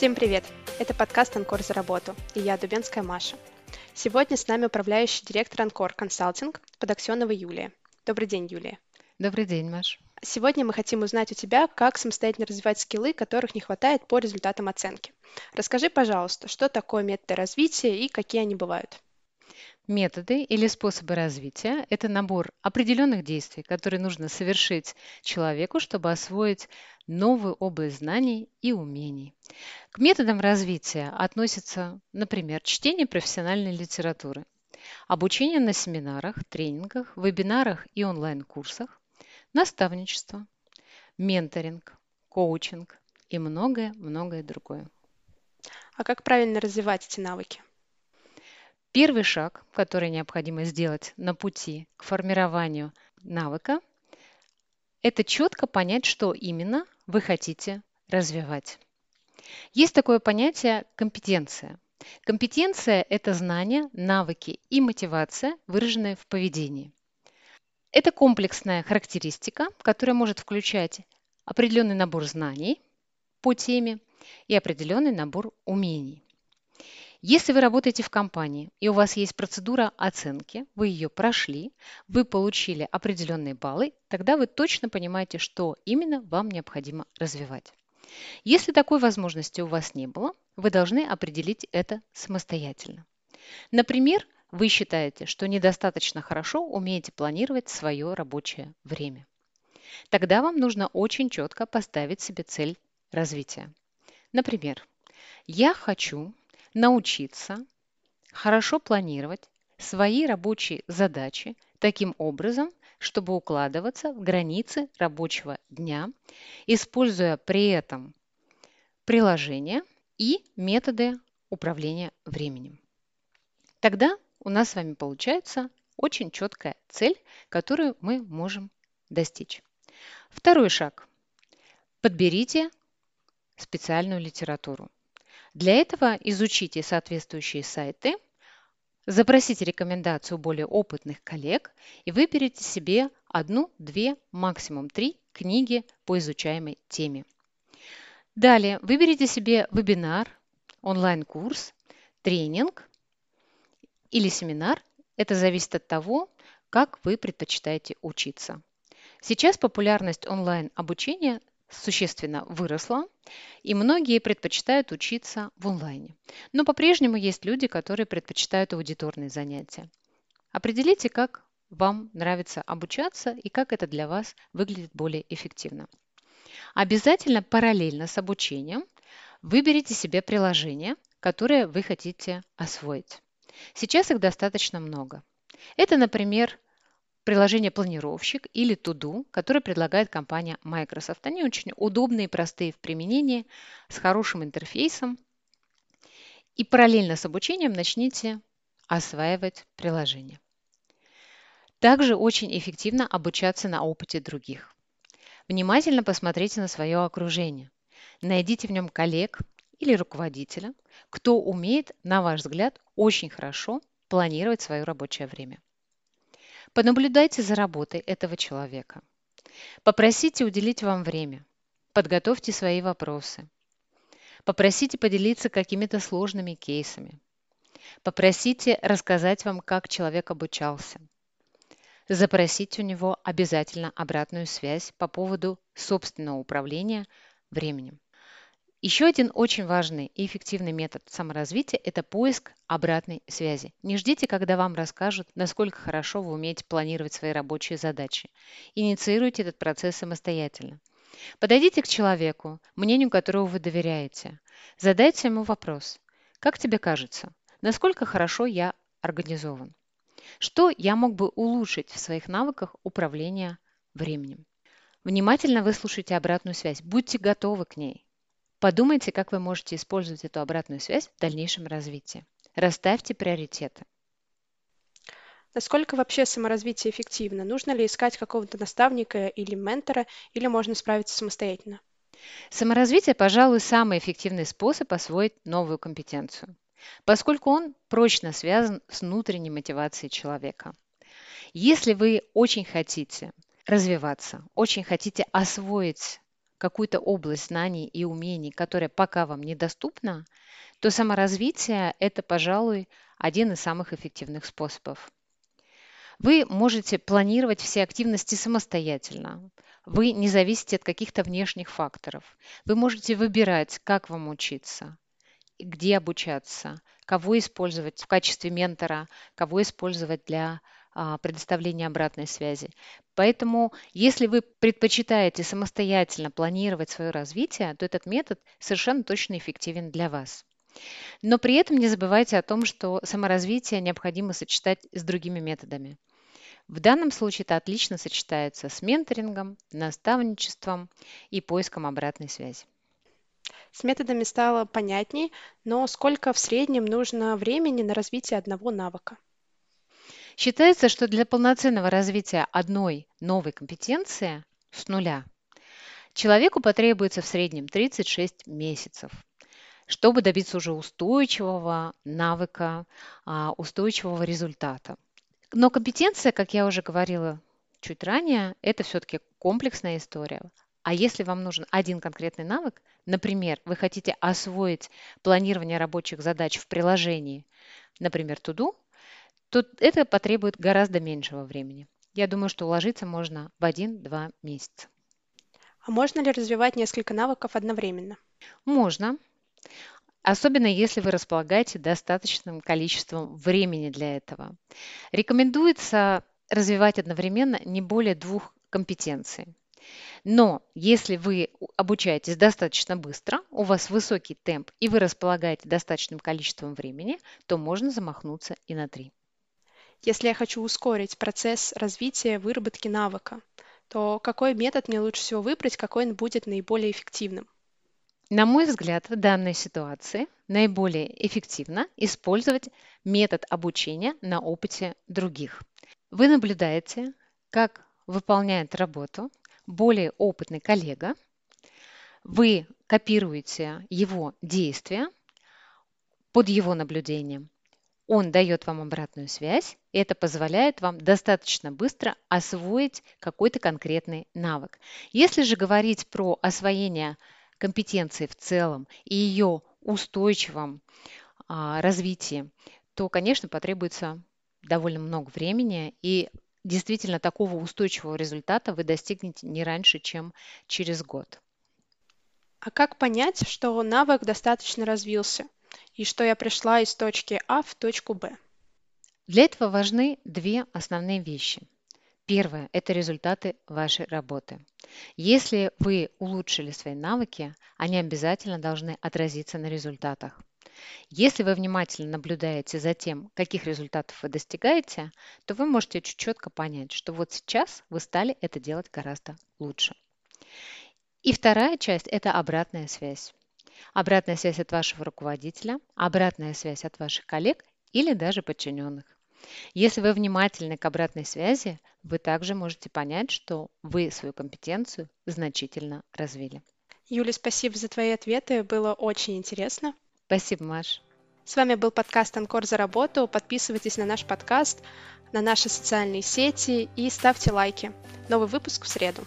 Всем привет! Это подкаст «Анкор за работу» и я, Дубенская Маша. Сегодня с нами управляющий директор «Анкор Консалтинг» Подоксенова Юлия. Добрый день, Юлия. Добрый день, Маш. Сегодня мы хотим узнать у тебя, как самостоятельно развивать скиллы, которых не хватает по результатам оценки. Расскажи, пожалуйста, что такое методы развития и какие они бывают. Методы или способы развития– это набор определенных действий, которые нужно совершить человеку, чтобы освоить новую область знаний и умений. К методам развития относятся, например, чтение профессиональной литературы, обучение на семинарах, тренингах, вебинарах и онлайн-курсах, наставничество, менторинг, коучинг и многое-многое другое. А как правильно развивать эти навыки? Первый шаг, который необходимо сделать на пути к формированию навыка, это четко понять, что именно вы хотите развивать. Есть такое понятие компетенция. Компетенция – это знания, навыки и мотивация, выраженные в поведении. Это комплексная характеристика, которая может включать определенный набор знаний по теме и определенный набор умений. Если вы работаете в компании и у вас есть процедура оценки, вы ее прошли, вы получили определенные баллы, тогда вы точно понимаете, что именно вам необходимо развивать. Если такой возможности у вас не было, вы должны определить это самостоятельно. Например, вы считаете, что недостаточно хорошо умеете планировать свое рабочее время. Тогда вам нужно очень четко поставить себе цель развития. Например, я хочу научиться хорошо планировать свои рабочие задачи таким образом, чтобы укладываться в границы рабочего дня, используя при этом приложения и методы управления временем. Тогда у нас с вами получается очень четкая цель, которую мы можем достичь. Второй шаг. Подберите специальную литературу. Для этого изучите соответствующие сайты, запросите рекомендацию более опытных коллег и выберите себе одну, две, максимум три книги по изучаемой теме. Далее выберите себе вебинар, онлайн-курс, тренинг или семинар. Это зависит от того, как вы предпочитаете учиться. Сейчас популярность онлайн-обучения существенно выросла, и многие предпочитают учиться в онлайне. Но по-прежнему есть люди, которые предпочитают аудиторные занятия. Определите, как вам нравится обучаться и как это для вас выглядит более эффективно. Обязательно параллельно с обучением выберите себе приложение, которое вы хотите освоить. Сейчас их достаточно много. Это, например, приложение «Планировщик» или «Туду», которое предлагает компания Microsoft. Они очень удобные и простые в применении, с хорошим интерфейсом. И параллельно с обучением начните осваивать приложение. Также очень эффективно обучаться на опыте других. Внимательно посмотрите на свое окружение. Найдите в нем коллег или руководителя, кто умеет, на ваш взгляд, очень хорошо планировать свое рабочее время. Понаблюдайте за работой этого человека. Попросите уделить вам время. Подготовьте свои вопросы. Попросите поделиться какими-то сложными кейсами. Попросите рассказать вам, как человек обучался. Запросите у него обязательно обратную связь по поводу собственного управления временем. Еще один очень важный и эффективный метод саморазвития – это поиск обратной связи. Не ждите, когда вам расскажут, насколько хорошо вы умеете планировать свои рабочие задачи. Инициируйте этот процесс самостоятельно. Подойдите к человеку, мнению которого вы доверяете. Задайте ему вопрос. Как тебе кажется, насколько хорошо я организован? Что я мог бы улучшить в своих навыках управления временем? Внимательно выслушайте обратную связь. Будьте готовы к ней. Подумайте, как вы можете использовать эту обратную связь в дальнейшем развитии. Расставьте приоритеты. Насколько вообще саморазвитие эффективно? Нужно ли искать какого-то наставника или ментора, или можно справиться самостоятельно? Саморазвитие, пожалуй, самый эффективный способ освоить новую компетенцию, поскольку он прочно связан с внутренней мотивацией человека. Если вы очень хотите развиваться, очень хотите освоить какую-то область знаний и умений, которая пока вам недоступна, то саморазвитие – это, пожалуй, один из самых эффективных способов. Вы можете планировать все активности самостоятельно. Вы не зависите от каких-то внешних факторов. Вы можете выбирать, как вам учиться, где обучаться, кого использовать в качестве ментора, кого использовать для предоставления обратной связи. Поэтому, если вы предпочитаете самостоятельно планировать свое развитие, то этот метод совершенно точно эффективен для вас. Но при этом не забывайте о том, что саморазвитие необходимо сочетать с другими методами. В данном случае это отлично сочетается с менторингом, наставничеством и поиском обратной связи. С методами стало понятней, но сколько в среднем нужно времени на развитие одного навыка? Считается, что для полноценного развития одной новой компетенции с нуля человеку потребуется в среднем 36 месяцев, чтобы добиться уже устойчивого навыка, а, устойчивого результата. Но компетенция, как я уже говорила чуть ранее, это все-таки комплексная история. А если вам нужен один конкретный навык, например, вы хотите освоить планирование рабочих задач в приложении, например, Туду, то это потребует гораздо меньшего времени. Я думаю, что уложиться можно в 1-2 месяца. А можно ли развивать несколько навыков одновременно? Можно. Особенно если вы располагаете достаточным количеством времени для этого. Рекомендуется развивать одновременно не более двух компетенций. Но если вы обучаетесь достаточно быстро, у вас высокий темп и вы располагаете достаточным количеством времени, то можно замахнуться и на три. Если я хочу ускорить процесс развития выработки навыка, то какой метод мне лучше всего выбрать, какой он будет наиболее эффективным? На мой взгляд, в данной ситуации наиболее эффективно использовать метод обучения на опыте других. Вы наблюдаете, как выполняет работу более опытный коллега, вы копируете его действия под его наблюдением. Он дает вам обратную связь, и это позволяет вам достаточно быстро освоить какой-то конкретный навык. Если же говорить про освоение компетенции в целом и ее устойчивом а, развитии, то, конечно, потребуется довольно много времени, и действительно такого устойчивого результата вы достигнете не раньше, чем через год. А как понять, что навык достаточно развился и что я пришла из точки А в точку Б? Для этого важны две основные вещи. Первое – это результаты вашей работы. Если вы улучшили свои навыки, они обязательно должны отразиться на результатах. Если вы внимательно наблюдаете за тем, каких результатов вы достигаете, то вы можете очень четко понять, что вот сейчас вы стали это делать гораздо лучше. И вторая часть – это обратная связь. Обратная связь от вашего руководителя, обратная связь от ваших коллег или даже подчиненных. Если вы внимательны к обратной связи, вы также можете понять, что вы свою компетенцию значительно развили. Юля, спасибо за твои ответы, было очень интересно. Спасибо, Маш. С вами был подкаст «Анкор за работу». Подписывайтесь на наш подкаст, на наши социальные сети и ставьте лайки. Новый выпуск в среду.